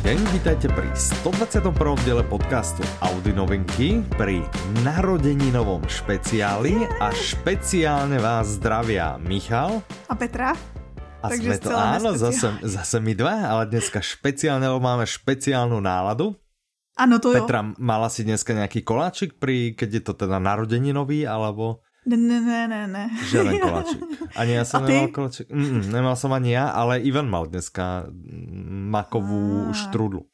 deň, vítajte pri 121. diele podcastu Audi novinky pri narodeninovom špeciáli a špeciálne vás zdravia Michal a Petra. A Takže sme to, áno, zase, zase my dva, ale dneska špeciálne, lebo máme špeciálnu náladu. Áno, to Petra, jo. mala si dneska nejaký koláčik, pri, keď je to teda narodeninový, alebo... Ne, ne, ne, ne, ne. Žiaden koláčik. Ani ja som nemal koláčik. Mm, mm, nemal som ani ja, ale Ivan mal dneska makovú ah. štrudlu.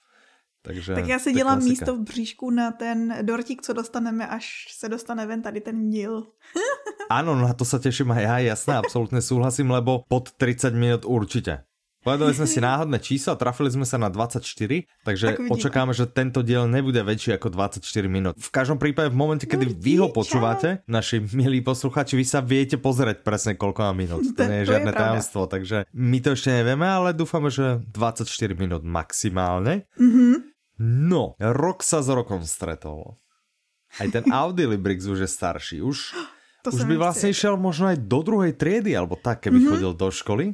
Takže tak já si dělám klasika. místo v bříšku na ten dortík, co dostaneme, až se dostane ven tady ten díl. Áno, na to sa teším aj ja, jasné, absolútne súhlasím, lebo pod 30 minút určite. Povedali sme si náhodné číslo a trafili sme sa na 24, takže tak očakáme, že tento diel nebude väčší ako 24 minút. V každom prípade v momente, kedy vy ho počúvate, naši milí posluchači, vy sa viete pozrieť presne koľko má minút. To nie je žiadne tajomstvo, takže my to ešte nevieme, ale dúfame, že 24 minút maximálne. Mm-hmm. No, rok sa s rokom stretol. Aj ten Audi Librix už je starší. Už, to už by vlastne išiel možno aj do druhej triedy, alebo tak, keby mm-hmm. chodil do školy.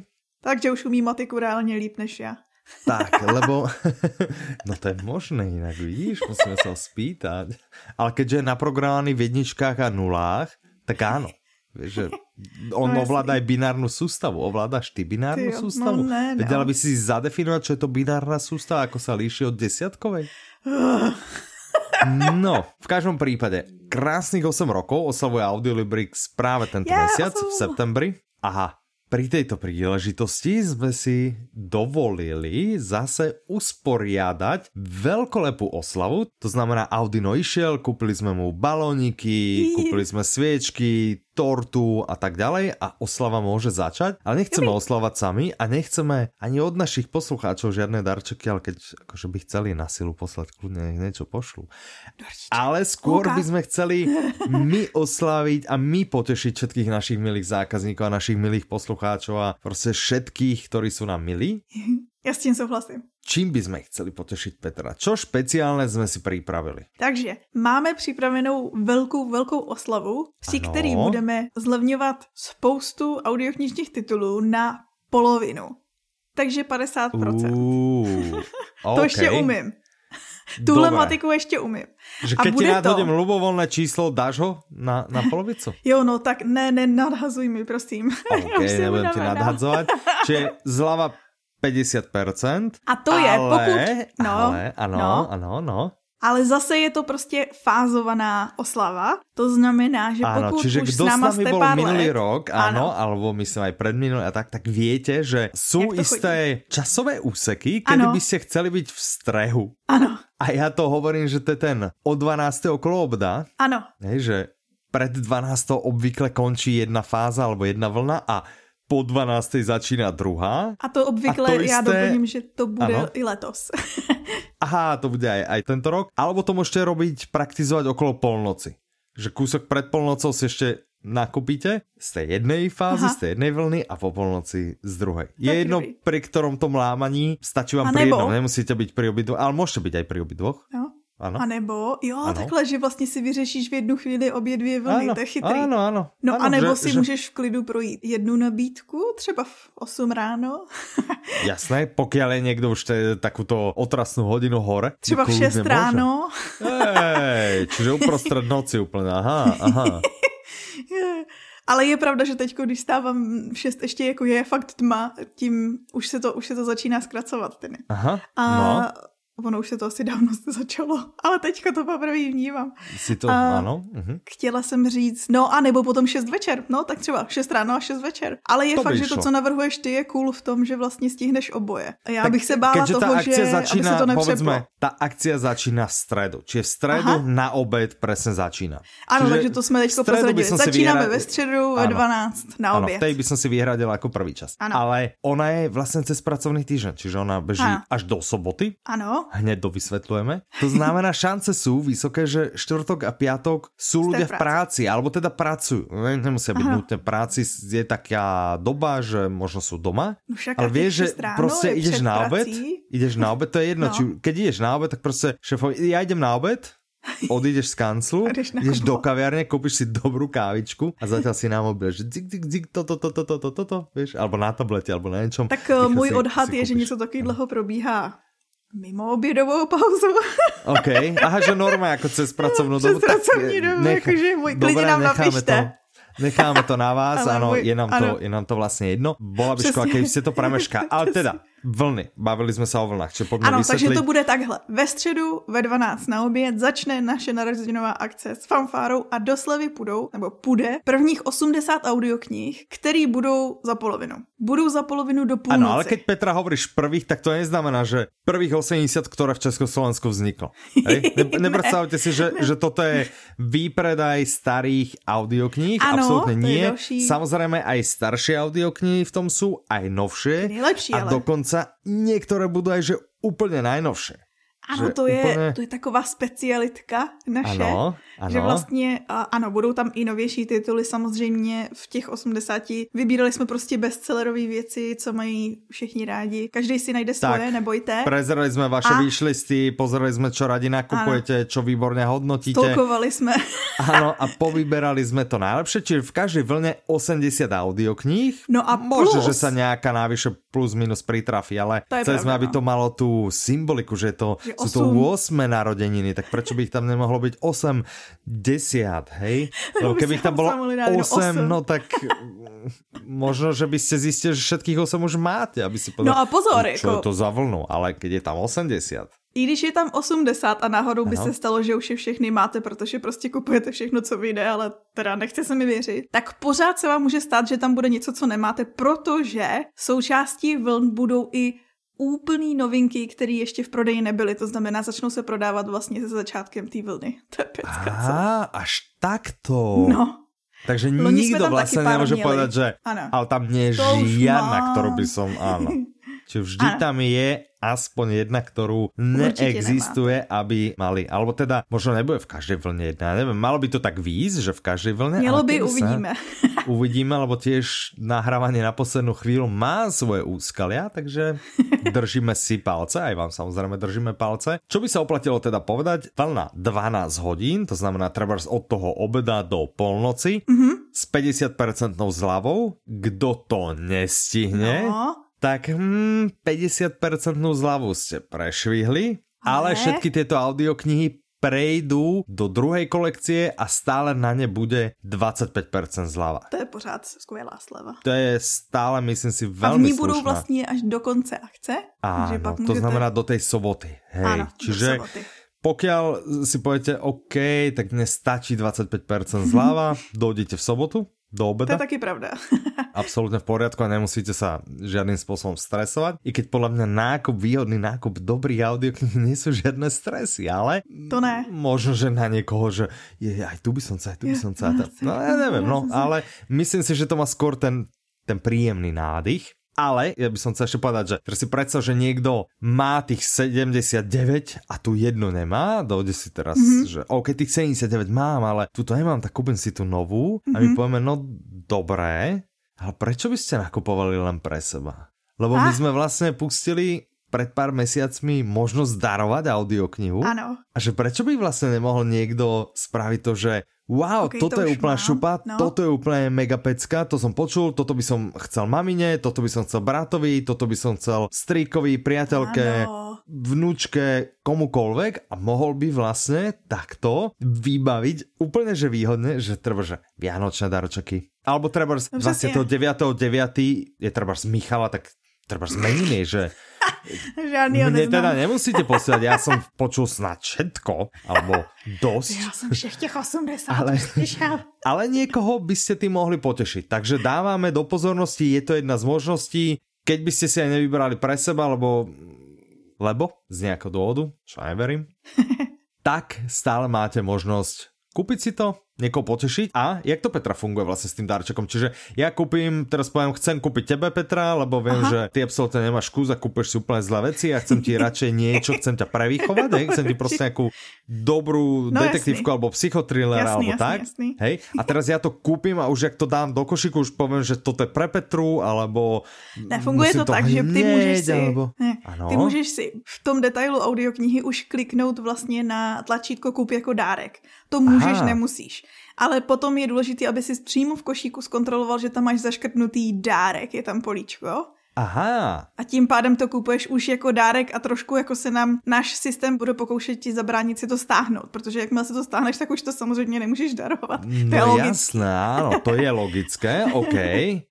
Takže už umí matiku reálně líp než já. Tak, lebo... No to je možné inak, vidíš, musíme sa spýtať. Ale keďže je naprogramovaný v jedničkách a nulách, tak áno. Vieš, že on no, ovláda aj binárnu sústavu. Ovládaš ty binárnu ty, sústavu? No, ne, no. Vedela by si zadefinovať, čo je to binárna sústava, ako sa líši od desiatkovej? No, v každom prípade, krásnych 8 rokov oslavuje Audiolibrix práve tento yeah, mesiac, v septembri. Aha, pri tejto príležitosti sme si dovolili zase usporiadať veľkolepú oslavu. To znamená, Audino išiel, kúpili sme mu balóniky, kúpili sme sviečky, tortu a tak ďalej a oslava môže začať, ale nechceme oslavať sami a nechceme ani od našich poslucháčov žiadne darčeky, ale keď akože by chceli na silu poslať, kľudne niečo pošlu. Ale skôr by sme chceli my oslaviť a my potešiť všetkých našich milých zákazníkov a našich milých poslucháčov a prostě všetkých, ktorí sú nám milí. Já s tím souhlasím. Čím by sme chceli potešiť Petra? Čo špeciálne sme si připravili? Takže máme připravenou velkou, velkou oslavu, při ano. který budeme zlevňovat spoustu audioknižních titulů na polovinu. Takže 50%. Uh, to okay. ještě umím. Tuhle Dobre. matiku ještě umím. Že keď ti nadhodím to... ľubovolné číslo, dáš ho na, na polovicu? Jo, no tak ne, ne, nadhazuj mi, prosím. Ok, nebudem ti nadhadzovat. Čiže zlava 50%. A to ale, je, pokud... No, ale, ano, no, ano, no. Ale zase je to prostě fázovaná oslava. To znamená, že ano, pokud čiže už kdo s náma ste pár minulý let, rok, áno, alebo myslím aj predminulý a tak, tak viete, že sú isté chodí? časové úseky, kedy ano. by ste chceli byť v strehu. Ano. A ja to hovorím, že to je ten od 12. okolo obda. Ano. Hej, že pred 12. obvykle končí jedna fáza alebo jedna vlna a po 12. začíná druhá. A to obvykle, a to já doplním, že to bude ano. i letos. Aha, to bude aj, aj tento rok. Alebo to môžete robiť, praktizovať okolo polnoci. Že kúsok pred polnocou si ešte nakupíte z tej jednej fázy, Aha. z tej jednej vlny a po polnoci z druhej. Je jedno, pri ktorom tom lámaní stačí vám pri jednom, nemusíte byť pri obidvoch, ale môžete byť aj pri obidvoch. No. Ano. A nebo, jo, ano. takhle, že vlastně si vyřešíš v jednu chvíli obě dvě vlny, ano. to je chytrý. Ano, ano. No ano, a nebo že, si že... můžeš v klidu projít jednu nabídku, třeba v 8 ráno. Jasné, pokud je někdo už takovou otrasnou hodinu hore. Třeba v 6 ráno. Hej, čiže uprostřed noci úplně, aha, aha. Ale je pravda, že teď, když stávám v 6, ještě jako je fakt tma, tím už se to, už se to začíná zkracovat. Tedy. Aha, a no Ono už se to asi dávno začalo, ale teďka to poprvé vnímám. Si to, a ano. Uh-huh. Chtěla jsem říct, no a nebo potom 6 večer, no tak třeba 6 ráno a 6 večer. Ale je to fakt, že to, co navrhuješ ty, je cool v tom, že vlastně stihneš oboje. A já tak bych se bála toho, ta že začíná, aby se to nepřeplo. ta akcia začíná v středu, čiže v středu Aha. na oběd přesně začíná. Ano, čiže takže to jsme teďko prozradili. Začínáme vyhrad... ve středu ve 12 na oběd. Ano, v by som si vyhradil jako první čas. Ano. Ale ona je vlastně cez pracovný týden, čiže ona beží ano. až do soboty. Ano. Hneď do vysvětlujeme. To znamená, šance sú vysoké, že štvrtok a piatok sú ľudia v práci, alebo teda pracujú. Nemusia byť nutné práci, je taká doba, že možno sú doma. No však ale vieš, že proste ideš na obed, ideš na obed, to je jedno, no. či, keď ideš na obed, tak proste šéfovi, ja idem na obed, odídeš z kanclu, ideš do kaviarne, kúpiš si dobrú kávičku a zatiaľ si nám že dzik, dzik, dzik, toto, toto, toto, toto, to, vieš, alebo na tablete, alebo na niečom. Tak můj odhad je, že něco takového probíhá Mimo obědovou pauzu. OK, aha, že norma jako cez pracovnou dobu. Přes pracovní dobu, nech... jakože můj, klidně nám napište. To. Necháme to na vás, ano, je, nám to, je nám to vlastně jedno. Bola by škoda, keby ste to premeška. Ale teda, Vlny. Bavili jsme se o vlnách. Čiže ano, vysvětlit... takže to bude takhle. Ve středu ve 12 na oběd začne naše narozeninová akce s fanfárou a do slevy půjdou, nebo půjde, prvních 80 audioknih, který budou za polovinu. Budou za polovinu do půlnoci. Ano, ale keď Petra hovoríš prvých, tak to neznamená, že prvých 80, které v Československu vzniklo. Hej? Ne, ne, nepredstavte si, že, že toto je výpredaj starých audiokníh. Ano, Absolutně nie. Samozrejme aj staršie audioknihy v tom sú, aj novšie. Nejlepší, a ale... dokonca dokonca niektoré budú aj že úplne najnovšie. Ano, to je, úplně... to je taková specialitka naše, ano, ano. že vlastně, ano, budou tam i novější tituly, samozřejmě v těch 80. Vybírali jsme prostě bestsellerové věci, co mají všichni rádi. Každý si najde svoje, tak, nebojte. Prezerali jsme vaše a... výšlisty, pozerali jsme, čo radi nakupujete, ano. čo výborně hodnotíte. Stolkovali jsme. ano, a povyberali jsme to najlepšie, čiže v každé vlně 80 audiokníh. No a plus... Možno, že sa nějaká návyše plus minus pritrafí, ale chceli jsme, aby no. to malo tu symboliku, že to že sú to 8 narodeniny, tak prečo by ich tam nemohlo byť 8, 10, hej? Lebo keby tam bolo 8, 8, no tak mm, možno, že by ste zistili, že všetkých 8 už máte, aby si povedali, no a pozor, čo jako... je to za vlnu, ale keď je tam 80. I když je tam 80 a náhodou by se stalo, že už je všechny máte, protože prostě kupujete všechno, co vyjde, ale teda nechce se mi věřit, tak pořád se vám může stát, že tam bude něco, co nemáte, protože součástí vln budou i úplný novinky, které ještě v prodeji nebyly. To znamená, začnou se prodávat vlastně se začátkem té vlny. To je pecka, Aha, až takto. No. Takže Loni nikdo vlastně nemůže povedat, že ano. ale tam nie je žiadna, kterou by som, áno. Čiže vždy ano. tam je aspoň jedna, ktorú neexistuje, aby mali. Alebo teda, možno nebude v každej vlne jedna. Neviem, malo by to tak výjsť, že v každej vlne. Mělo by, uvidíme. uvidíme, lebo tiež nahrávanie na poslednú chvíľu má svoje úskalia, takže držíme si palce, aj vám samozrejme držíme palce. Čo by sa oplatilo teda povedať? Vlna 12 hodín, to znamená treba od toho obeda do polnoci, mm -hmm. s 50% zľavou. Kdo to nestihne, no tak hmm, 50% zľavu ste prešvihli, ale, ale všetky tieto audioknihy prejdú do druhej kolekcie a stále na ne bude 25% zľava. To je pořád skvělá sleva. To je stále, myslím si, veľmi A v ní budou vlastně až do konce akce. Áno, pak to znamená do tej soboty. Hej, Áno, čiže do soboty. pokiaľ si poviete, OK, tak dnes stačí 25% zľava, dojdete v sobotu, do obeda. To je taky pravda. Absolutně v poriadku a nemusíte sa žiadnym spôsobom stresovať. I keď podľa mňa nákup, výhodný nákup dobrých audiokníh nie sú žiadne stresy, ale... To ne. Možno, že na niekoho, že je, aj tu by som sa, aj tu by som sa. No ja neviem, no, ale myslím si, že to má skôr ten, ten príjemný nádych. Ale ja by som chcel ešte povedať, že teraz si predstav, že niekto má tých 79 a tu jednu nemá, dojde si teraz, mm -hmm. že OK, tých 79 mám, ale tu to nemám, tak kúpim si tu novú mm a my mhm. povieme, no dobré, ale prečo by ste nakupovali len pre seba? Lebo my sme vlastne pustili pred pár mesiacmi možnosť darovať audioknihu. Áno. A že prečo by vlastne nemohol niekto spraviť to, že Wow, okay, toto to je úplná šupa, no. toto je úplne mega pecka, to som počul, toto by som chcel mamine, toto by som chcel bratovi, toto by som chcel strýkovi, priateľke, ano. vnúčke, komukolvek a mohol by vlastne takto vybaviť úplne že výhodne, že treba, že vianočné daročeky. Alebo treba z 29.9. je treba z Michala, tak treba zmeniny, že Žádný Mne teda nemusíte posielať, ja som počul snad všetko, alebo dosť. Ja som všech těch 80 ale, ale niekoho by ste tým mohli potešiť. Takže dávame do pozornosti, je to jedna z možností, keď by ste si aj nevybrali pre seba, lebo, lebo z nejakého dôvodu, čo neverím, tak stále máte možnosť kúpiť si to, někoho potešiť. A jak to Petra funguje vlastně s tím darčekom? Čiže já koupím, teraz poviem, chcem kúpiť tebe Petra, lebo vím, Aha. že ty absolutně nemáš kus a kúpeš si úplně zlé veci a chcem ti radšej niečo, chcem ťa prevýchovať, hej? chcem ti prostě nějakou dobrou no, detektívku jasný. alebo psychotriller jasný, alebo jasný, tak. Jasný. Hej? A teraz já to koupím a už jak to dám do košíku, už povím, že toto je pre Petru, alebo Nefunguje to, to tak, že ty můžeš si, alebo... ne, ty můžeš si v tom detailu audioknihy už kliknout vlastně na tlačítko kup jako dárek. To můžeš, Aha. nemusíš. Ale potom je důležité, aby si přímo v košíku zkontroloval, že tam máš zaškrtnutý dárek, je tam políčko. Aha. A tím pádem to kupuješ už jako dárek a trošku jako se nám náš systém bude pokoušet ti zabránit si to stáhnout, protože jakmile si to stáhneš, tak už to samozřejmě nemůžeš darovat. No to je logické. jasné, áno, to je logické, OK.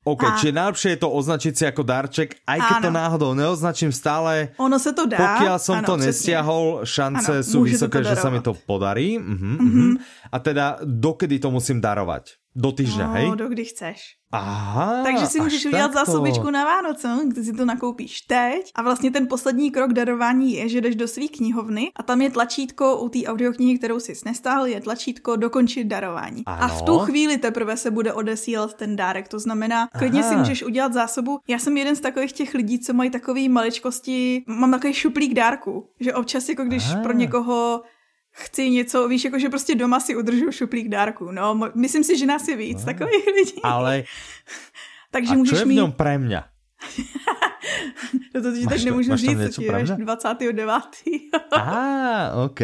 OK, a... čiže najlepšie je to označiť si ako darček, aj keď ano. to náhodou neoznačím stále. Ono se to dá. Som ano, to nestiahol, šance ano, sú vysoké, že sa mi to podarí. Uh -huh, uh -huh. A teda dokedy to musím darovať? Do týždňa, no, hej? do kdy chceš. Aha, Takže si můžeš udělat zásobičku na Vánoce, kdy si to nakoupíš teď. A vlastně ten poslední krok darování je, že jdeš do své knihovny a tam je tlačítko u té audioknihy, kterou jsi nestáhl, je tlačítko dokončit darování. Ano. A v tu chvíli teprve se bude odesílat ten dárek. To znamená, klidně Aha. si můžeš udělat zásobu. Já jsem jeden z takových těch lidí, co mají takové maličkosti, mám takový šuplík dárku, že občas jako když Aha. pro někoho chci něco, víš, jakože prostě doma si udržu šuplík dárku. No, myslím si, že nás je víc no, takových lidí. Ale Takže a můžeš čo je v něm pre mě? no to ti tak nemůžu říct, to je 29. Á, OK,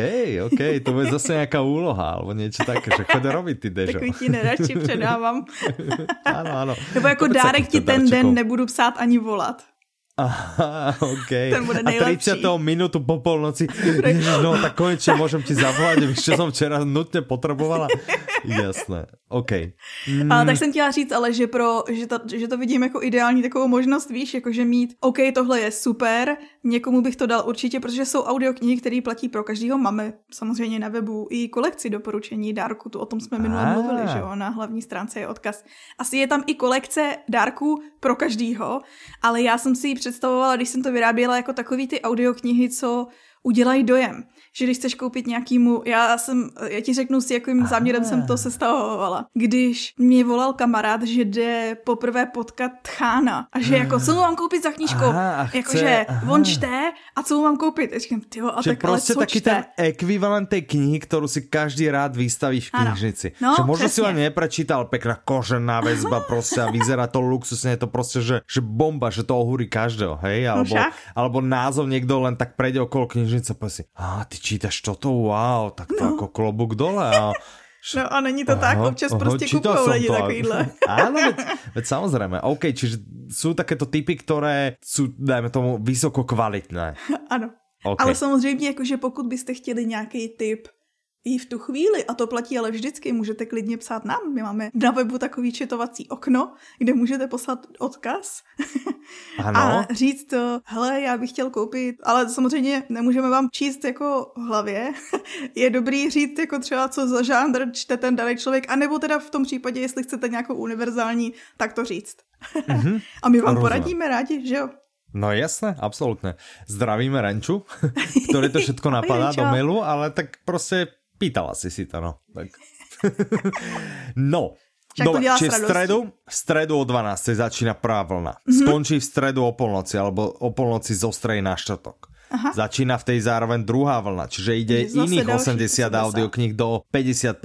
OK, to bude zase nějaká úloha, alebo něco také, že chod robit ty dežo. Takový ti neradši předávám. ano, ano. Nebo jako dárek ti ten den nebudu psát ani volat. Aha, OK. Ten bude nejlepší. A 30. minutu po polnoci, ježiš, no tak konečne môžem ti zavolať, víš, čo som včera nutně potrebovala. Jasné, OK. Mm. A, tak jsem chtěla říct, ale že, pro, že, to, že to vidím jako ideální takovou možnost, víš, jakože mít, OK, tohle je super, někomu bych to dal určitě, protože jsou audioknihy, které platí pro každého. Máme samozřejmě na webu i kolekci doporučení dárku, tu o tom jsme minule mluvili, že jo, na hlavní stránce je odkaz. Asi je tam i kolekce dárků pro každýho, ale já jsem si ji představovala, když jsem to vyráběla jako takový ty audioknihy, co udělají dojem. Že když chceš koupit nějakýmu, já jsem, já ti řeknu si, jakým Aha. záměrem jsem to sestavovala. Když mě volal kamarád, že jde poprvé potkat Chána a že jako, co mu mám koupit za knížku? Jakože on čte a co mu mám koupit? A říkám, tyjo, a tak prostě ale co taky čte? ten ekvivalent té knihy, kterou si každý rád vystaví v knižnici. No, že možno si vám neprečítal pekná kožená väzba prostě a vyzerá to luxusně, je to prostě, že, že bomba, že to ohúri každého, hej? Alebo, no alebo názov někdo len tak prejde okolo knižnice a povie si, a ty čítaš toto, wow, tak to no. jako klobuk dole. A... No a není to aha, tak, občas aha, prostě kupují lidi takovýhle. Áno, veď, veď samozrejme. OK, čiže sú takéto typy, které sú, dajme tomu, vysoko kvalitné. Ano. Okay. Ale samozřejmě, jakože pokud byste chtěli nějaký typ i v tu chvíli, a to platí ale vždycky, můžete klidně psát nám. My máme na webu takový četovací okno, kde můžete poslat odkaz ano. a říct, to, hele, já bych chtěl koupit, ale samozřejmě nemůžeme vám číst jako v hlavě. Je dobrý říct jako třeba, co za žánr čte ten daný člověk, anebo teda v tom případě, jestli chcete nějakou univerzální, tak to říct. Mm-hmm. a my vám Rozumím. poradíme rádi, že jo? No jasné, absolutně. Zdravíme Renču, který to všetko napadá do mailu, ale tak prostě Pýtala si si to, no. Tak. no, Však Dobre, či v stredu, v stredu o 12. začína prvá vlna. Mm-hmm. Skončí v stredu o polnoci, alebo o polnoci zo strej na štvrtok. Aha. Začína v tej zároveň druhá vlna, čiže ide Zase iných 80 audiokníh do 50%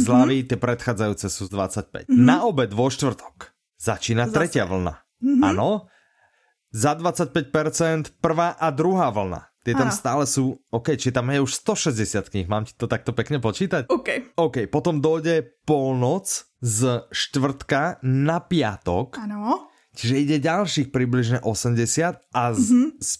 zľavy, mm-hmm. tie predchádzajúce sú 25. Mm-hmm. Na obed vo štvrtok začína Zase. tretia vlna. Mm-hmm. za 25% prvá a druhá vlna. Ty tam ano. stále sú, OK, či tam je už 160 knih, mám ti to takto pekne počítať? OK. OK, potom dojde polnoc z štvrtka na piatok. Ano. Čiže ide ďalších približne 80 a z, mm-hmm. z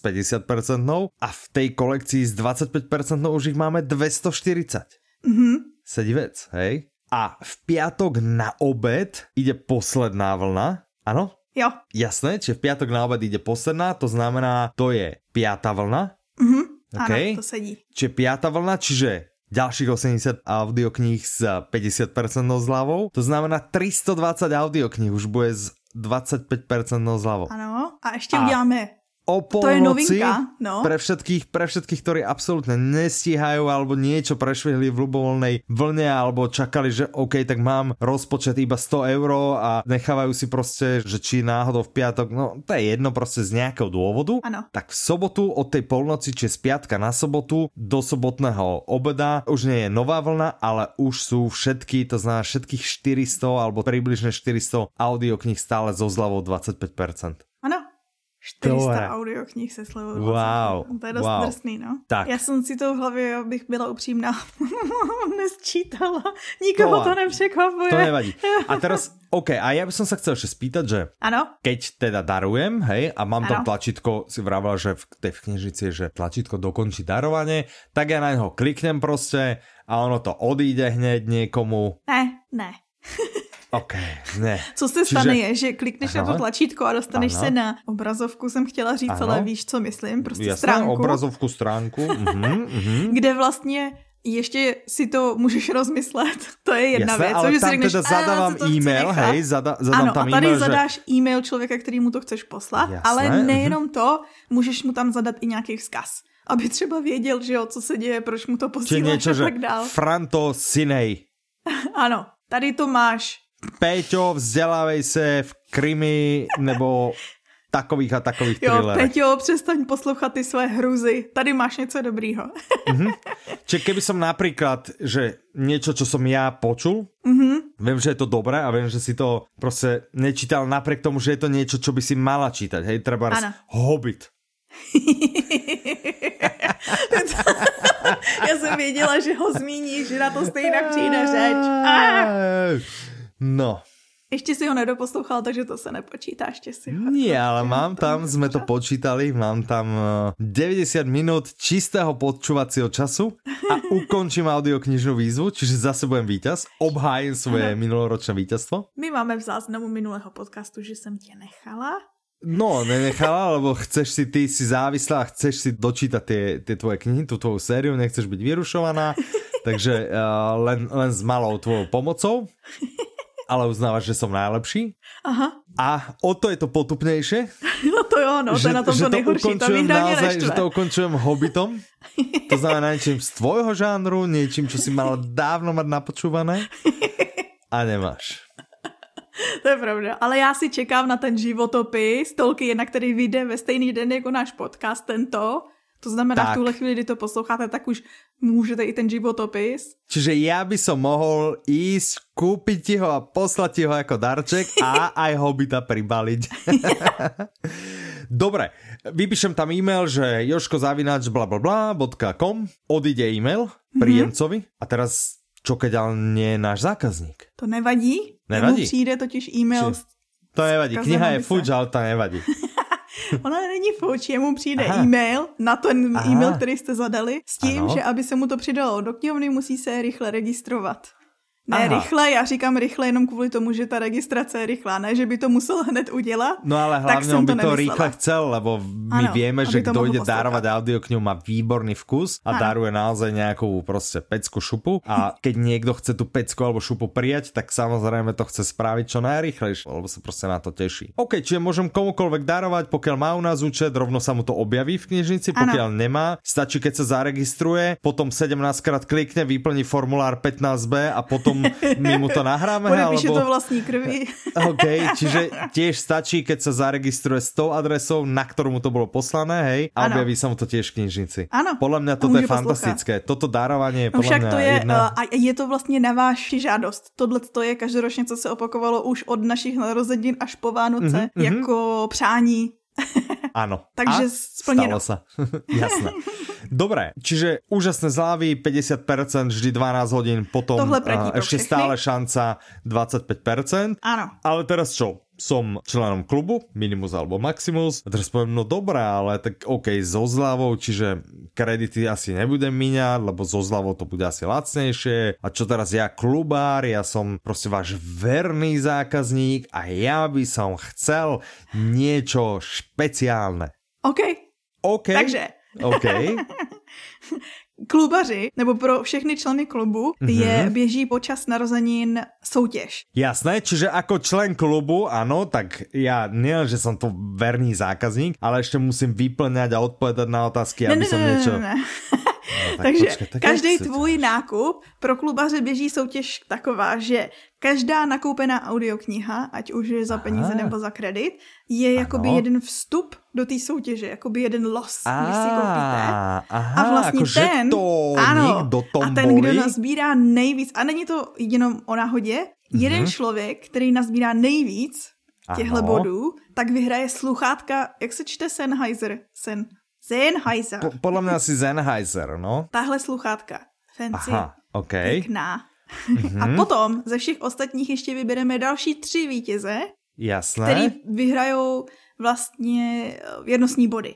50% a v tej kolekcii z 25% už ich máme 240. Mm-hmm. Sedí vec, hej? A v piatok na obed ide posledná vlna, ano? Jo. Jasné, čiže v piatok na obed ide posledná, to znamená, to je piatá vlna. Okay. Ano, to sedí. Čiže piata vlna, čiže ďalších 80 audiokníh s 50% zľavou. To znamená 320 audiokníh už bude s 25% zľavou. Ano, a ještě a uděláme o polnoci to je novinka, no. pre všetkých, pre všetkých, ktorí absolútne nestíhajú alebo niečo prešvihli v ľubovoľnej vlne alebo čakali, že OK, tak mám rozpočet iba 100 eur a nechávajú si proste, že či náhodou v piatok, no to je jedno proste z nejakého dôvodu. Ano. Tak v sobotu od tej polnoci, či z piatka na sobotu do sobotného obeda už nie je nová vlna, ale už sú všetky, to znamená všetkých 400 alebo približne 400 audiokníh stále so zľavou 25%. Ano, 400 audioknih se slevou. Wow. To je dost wow. drsný, no. Tak. Já jsem si to v hlavě, abych byla upřímná, nesčítala. Nikoho to, to nepřekvapuje. To nevadí. A teraz, OK, a ja by som sa chcel ešte spýtať, že ano? keď teda darujem, hej, a mám ano. tam tlačítko, si vravila, že v tej v knižnici že tlačítko dokončí darovanie, tak ja na neho kliknem proste a ono to odíde hneď niekomu. Ne, ne. OK, ne. Co se stane Čiže... je, že klikneš Aha. na to tlačítko a dostaneš Aha. se na obrazovku, jsem chtěla říct, Aha. ale víš, co myslím, prostě Jasné, stránku. obrazovku, stránku. uh-huh, uh-huh. Kde vlastně ještě si to můžeš rozmyslet, to je jedna Jasné, věc. ale že tam si řekneš, teda zadávám e-mail, hej, zada, zadám ano, tam a tady e-mail, zadáš že... e-mail člověka, který mu to chceš poslat, Jasné, ale nejenom to, můžeš mu tam zadat i nějaký vzkaz aby třeba věděl, že jo, co se děje, proč mu to posíláš a tak dál. Franto Sinej. ano, tady to máš. Péťo, vzdělávej se v krimi nebo takových a takových jo, thrillerech. Peťo, přestaň poslouchat ty své hruzy. Tady máš něco dobrýho. mm-hmm. Čiže keby som napríklad, že niečo, čo som ja počul, mm-hmm. viem, že je to dobré a viem, že si to proste nečítal napriek tomu, že je to niečo, čo by si mala čítať. Hej, treba Hobbit. Já jsem věděla, že ho zmíníš, že na to stejně přijde řeč. Ah! No. Ještě si ho nedoposlouchal, takže to se nepočítá, ještě si ho. Nie, ale mám tam, jsme to počítali, mám tam 90 eh, minut čistého počúvacího času a ukončím audioknižnú výzvu, čiže zase budem víťaz, obhájím svoje minuloročné víťazstvo. My máme v záznamu minulého podcastu, že jsem tě nechala No, nenechala, lebo chceš si, ty si závislá chceš si dočítať tie, tie tvoje knihy, tú tvoju sériu, nechceš byť vyrušovaná, takže uh, len, len s malou tvojou pomocou, ale uznávaš, že som najlepší. Aha. A o to je to potupnejšie. No to jo, no, to je na tom to nejhorší, to naozaj, že to ukončujem hobbitom. To znamená niečím z tvojho žánru, niečím, čo si mala dávno mať napočúvané a nemáš. to je pravda. Ale já si čekám na ten životopis Tolkiena, který vyjde ve stejný den jako náš podcast tento. To znamená, tak. v tuhle chvíli, kdy to posloucháte, tak už můžete i ten životopis. Čiže já by som mohl ísť, kúpiť ti ho a poslať ti ho jako darček a aj hobita pribaliť. Dobre, vypíšem tam e-mail, že joškozavinač blablabla.com odíde e-mail mhm. príjemcovi mm-hmm. a teraz čo keď ale nie je náš zákazník? To nevadí. Nevadí. Mu přijde totiž e-mail. Či... To nevadí. Kniha je fuč, ale to nevadí. Ona není fuč, jemu přijde Aha. e-mail na ten Aha. e-mail, který jste zadali, s tím, ano. že aby se mu to přidalo do knihovny, musí se rychle registrovat. Ne Aha. rychle, já říkám rychle jenom kvůli tomu, že ta registrace je rychlá, ne, že by to musel hned udělat. No ale hlavně on by to, to rýchle chcel, lebo my ano, vieme, že kdo ide dárovať audioknihu má výborný vkus a ano. daruje naozaj nejakú prostě pecku šupu a keď niekto chce tu pecku alebo šupu prijať, tak samozrejme to chce spraviť čo najrychlejšie, lebo sa prostě na to teší. OK, čiže môžem komukoľvek darovať, pokiaľ má u nás účet, rovno sa mu to objaví v knižnici, pokiaľ ano. nemá, stačí keď sa zaregistruje, potom 17 krát klikne, vyplní formulár 15b a potom potom my mu to nahráme? Podepíše alebo... to vlastní krvi. OK, čiže tiež stačí, keď sa zaregistruje s tou adresou, na ktorú mu to bolo poslané, hej, a objaví sa mu to tiež v knižnici. Ano. Podľa mňa toto je fantastické. Poslouchat. Toto darovanie je no, však to je, jedna... a je to vlastně na váši žádost. Tohle to je každoročně, co se opakovalo už od našich narozenin až po Vánoce, mm-hmm, jako přání Áno. Takže. Stalo sa. Jasné. Dobre, čiže úžasné zlávy, 50% vždy 12 hodín, potom Tohle uh, ešte stále šanca 25%. Áno. Ale teraz čo? Som členom klubu Minimus alebo Maximus a teraz poviem, no dobré, ale tak OK, so zľavou, čiže kredity asi nebudem míňať, lebo so zľavou to bude asi lacnejšie a čo teraz ja klubár, ja som proste váš verný zákazník a ja by som chcel niečo špeciálne. OK. OK. Takže. OK. klubaři, nebo pro všechny členy klubu, mm-hmm. je běží počas narozenin soutěž. Jasné, čiže ako člen klubu, ano, tak ja nie, že som to verný zákazník, ale ešte musím vyplňať a odpovedať na otázky, ne, aby ne, som ne, niečo... Ne, ne. No, tak Takže každý tvůj nákup pro klubaře běží soutěž taková, že každá nakoupená audiokniha, ať už je za peníze aha. nebo za kredit, je ano. jakoby jeden vstup do té soutěže, jakoby jeden los, a, když si koupíte. Aha, a vlastně jako ten, ano, do a ten, kdo nazbírá nejvíc, a není to jenom o náhodě, mm-hmm. jeden člověk, který nazbírá nejvíc těchto bodů, tak vyhraje sluchátka, jak se čte Sennheiser? Sen, Sennheiser. Po, podle mě asi Sennheiser, no. Tahle sluchátka. Fancy. Aha, OK. Pěkná. Mm-hmm. A potom ze všech ostatních ještě vybereme další tři vítěze, Jasné. který vyhrajou vlastně věrnostní body.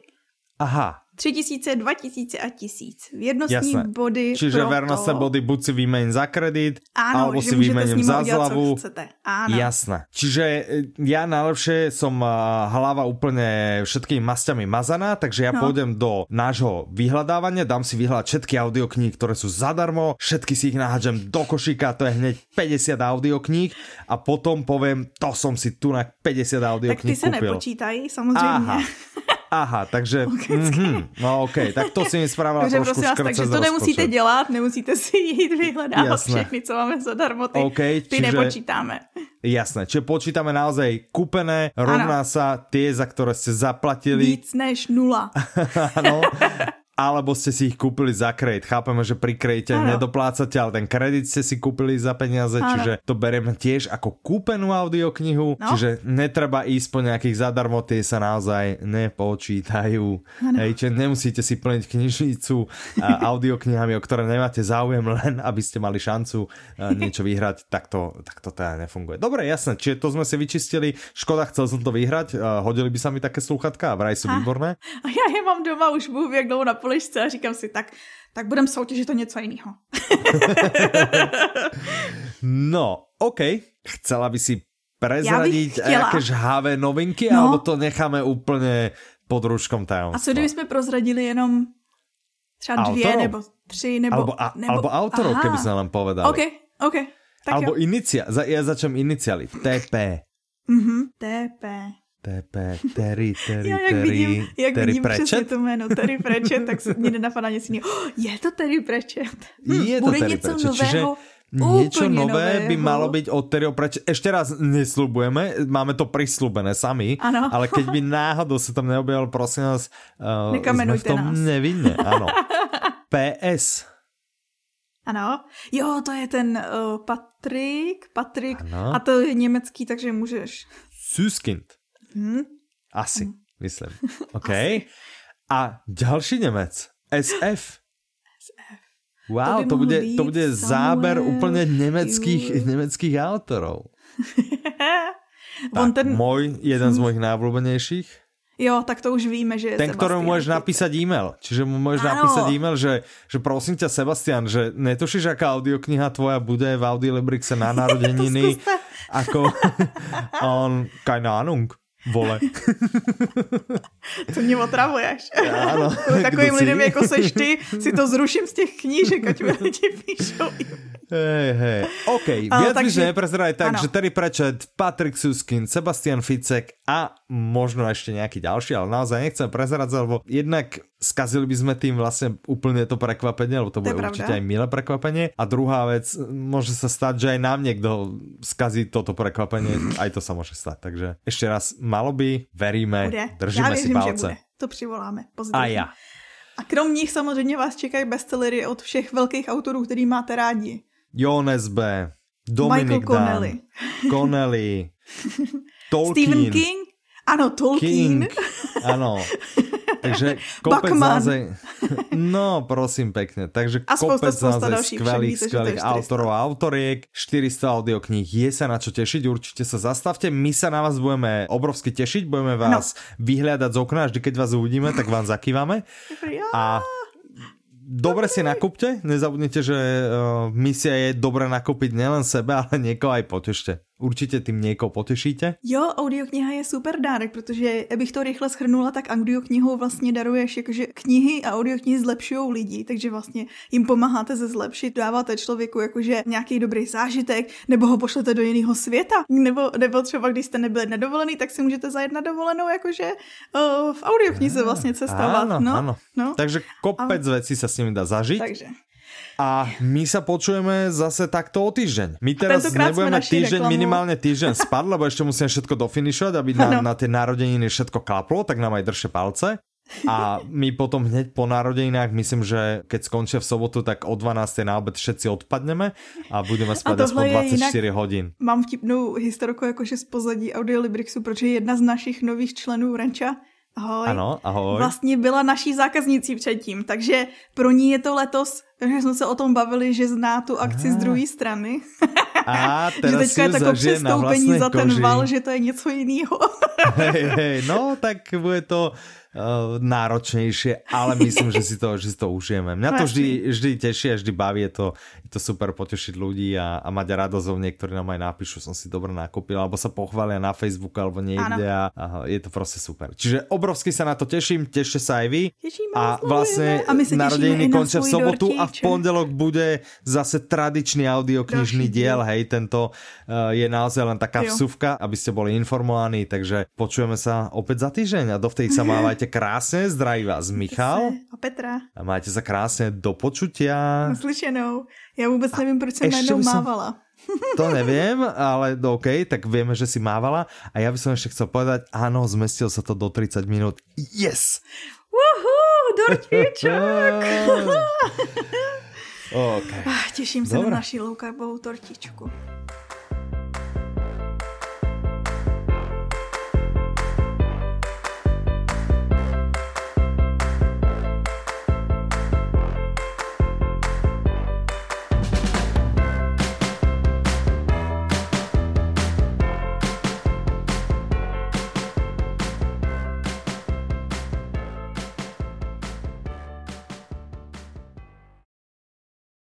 Aha, Tři tisíce, dva tisíce a tisíc. Věrnostní Jasné. body Čiže věrnostné to... body buď si vymeň za kredit, Áno, alebo si vymením za zľavu. Áno. Jasné. Čiže e, ja najlepšie som hlava úplne všetkými masťami mazaná, takže ja no. pôjdem do nášho vyhľadávania, dám si vyhľadať všetky audiokníh, ktoré sú zadarmo, všetky si ich nahádžem do košíka, to je hneď 50 audiokníh a potom poviem, to som si tu na 50 audiokníh. Tak ty sa nepočítají, samozřejmě. Aha. Aha, takže, mm-hmm, no ok, tak to si mi spravila takže trošku vás, takže to nemusíte dělat, nemusíte si jít vyhledávat Jasné. všechny, co máme zadarmo, ty, okay, ty čiže, nepočítáme. Jasné, čiže počítame naozaj kúpené, rovná ano. sa tie, za ktoré ste zaplatili. Víc než nula. Áno, alebo ste si ich kúpili za kredit. Chápeme, že pri kredite ano. nedoplácate, ale ten kredit ste si kúpili za peniaze, ano. čiže to berieme tiež ako kúpenú audioknihu, no. čiže netreba ísť po nejakých zadarmo, tie sa naozaj nepočítajú. Hej, čiže nemusíte si plniť knižnicu audioknihami, o ktoré nemáte záujem, len aby ste mali šancu niečo vyhrať, tak to, tak to teda nefunguje. Dobre, jasné, čiže to sme si vyčistili. Škoda, chcel som to vyhrať. Hodili by sa mi také sluchatka vraj sú výborné. A ja je mám doma už bůh jak dlouho na poličce a říkám si, tak, tak budem soutěžit to něco jiného. no, OK. Chcela by si prezradiť jaké žhavé novinky, no. alebo to necháme úplně pod rúškom tajomstva? A co kdyby jsme prozradili jenom třeba dvě autorov? nebo tři, nebo... Alebo, a, nebo... alebo autorov, Aha. keby sme nám povedali. OK, OK. Tak Alebo inicia, ja začnem iniciály. TP. Mhm, TP. TP, Terry, Terry, Já jak Terry, vidím, jak Terry vidím Pratchett? přesně to jméno Terry Pratchett, tak se mě nenapadá nic jiného. Oh, je to Terry Pratchett. Hm, je to bude Terry něco Pratchett, nového. Čiže Niečo nové nového. by malo byť od Terryho Pratchett. Ešte raz neslubujeme, máme to prislúbené sami, ano. ale keď by náhodou sa tam neobjavil, prosím vás, uh, sme v tom nás. nevinne. Áno. PS. Ano, jo, to je ten uh, Patrik, Patrik, ano. a to je německý, takže můžeš. Süskind. Hmm? Asi, hmm. myslím. OK. Asi. A další Němec. SF. SF. Wow, to, to bude, to bude záber úplně německých, německých autorů. tak, ten... můj, jeden z mojich nejvlúbenějších. Jo, tak to už víme, že je Ten, ktorému môžeš napísať e-mail. Čiže mu môžeš ano. napísať e-mail, že, že prosím ťa, Sebastian, že netušíš, aká audiokniha tvoja bude v Audiolibrixe na narodeniny. ako on, keine Ahnung. Vole. to mě otravuješ. Ano. Takovým lidem, jako seš ty, si to zruším z těch knížek, ať mi ti píšou. Hej, hej. OK, viac takže, neprezeraj tak, ano. že Terry Pratchett, Patrick Suskin, Sebastian Ficek a možno ešte nejaký ďalší, ale naozaj nechcem prezerať, lebo jednak skazili by sme tým vlastne úplne to prekvapenie, lebo to, to bude určite aj milé prekvapenie. A druhá vec, môže sa stať, že aj nám niekto skazí toto prekvapenie, aj to sa môže stať. Takže ešte raz, malo by, veríme, bude. držíme Já si palce. To přivoláme. Pozitivně. A já. A krom nich samozřejmě vás čekají bestsellery od všech velkých autorů, který máte rádi. Jones B., Dominic Connelly. Connelly, Tolkien. Stephen King, ano, Tolkien. King, ano. Takže kopec naozaj... No, prosím pekne. Takže a kopec naozaj skvelých, skvelých autorov a autoriek. 400 audiokníh. Je sa na čo tešiť, určite sa zastavte. My sa na vás budeme obrovsky tešiť, budeme vás no. vyhľadať z okna, vždy keď vás uvidíme, tak vám zakývame. A dobre si nakúpte, nezabudnite, že uh, misia je dobre nakúpiť nielen sebe, ale niekoho aj potešte. Určitě tím někoho potešíte? Jo, audiokniha je super dárek, protože abych to rychle schrnula, tak audioknihou vlastně daruješ jakože knihy a audioknihy zlepšují lidi, takže vlastně jim pomáháte se zlepšit, dáváte člověku jakože nějaký dobrý zážitek, nebo ho pošlete do jiného světa, nebo, nebo třeba když jste nebyli nedovolený, tak si můžete zajet na dovolenou jakože uh, v audioknize vlastně cestovat. Áno, no, áno. No. Takže kopec a... vecí sa s nimi dá zažiť. Takže. A my sa počujeme zase takto o týždeň. My teraz nebudeme týždeň, reklamu. minimálne týždeň spad, lebo ešte musíme všetko dofinišovať, aby na, na tie narodeniny všetko klaplo, tak nám aj drže palce. A my potom hneď po narodeninách, myslím, že keď skončia v sobotu, tak o 12. na obed všetci odpadneme a budeme spať aspoň 24 jinak, hodin. Mám vtipnou historku jakože z pozadí Audiolibrixu, protože jedna z našich nových členů Ranča Ahoj. Ano, ahoj. Vlastně byla naší zákaznicí předtím, takže pro ní je to letos, takže jsme se o tom bavili, že zná tu akci Aha. z druhé strany. A že teďka je takové přestoupení za ten val, že to je něco jiného. hej, hej, no tak bude to uh, náročnejšie, ale myslím, že si to, že si to užijeme. Mňa to vždy, vždy teší a vždy baví, je to, je to super potešiť ľudí a, a mať radosť niektorí nám aj napíšu, som si dobre nakúpil, alebo sa pochvália na Facebooku alebo niekde a, a je to proste super. Čiže obrovsky sa na to teším, tešte sa aj vy. Tešíme, a vlastne a narodeniny končia v sobotu dortíče. a v pondelok bude zase tradičný audioknižný diel, hej, tento uh, je naozaj len taká jo. vsuvka, aby ste boli informovaní, takže počujeme sa opäť za týždeň a dovtedy sa mávajte krásne, zdraví vás Michal. Petra. A majte sa krásne do počutia. Naslyšenou. Já vůbec nevím, proč jsem najednou mávala. To neviem, ale OK, tak vieme, že si mávala. A ja by som ešte chcel povedať, áno, zmestil sa to do 30 minút. Yes! Woohoo, dortiček! okay. Těším se Dobre. na naši low tortičku.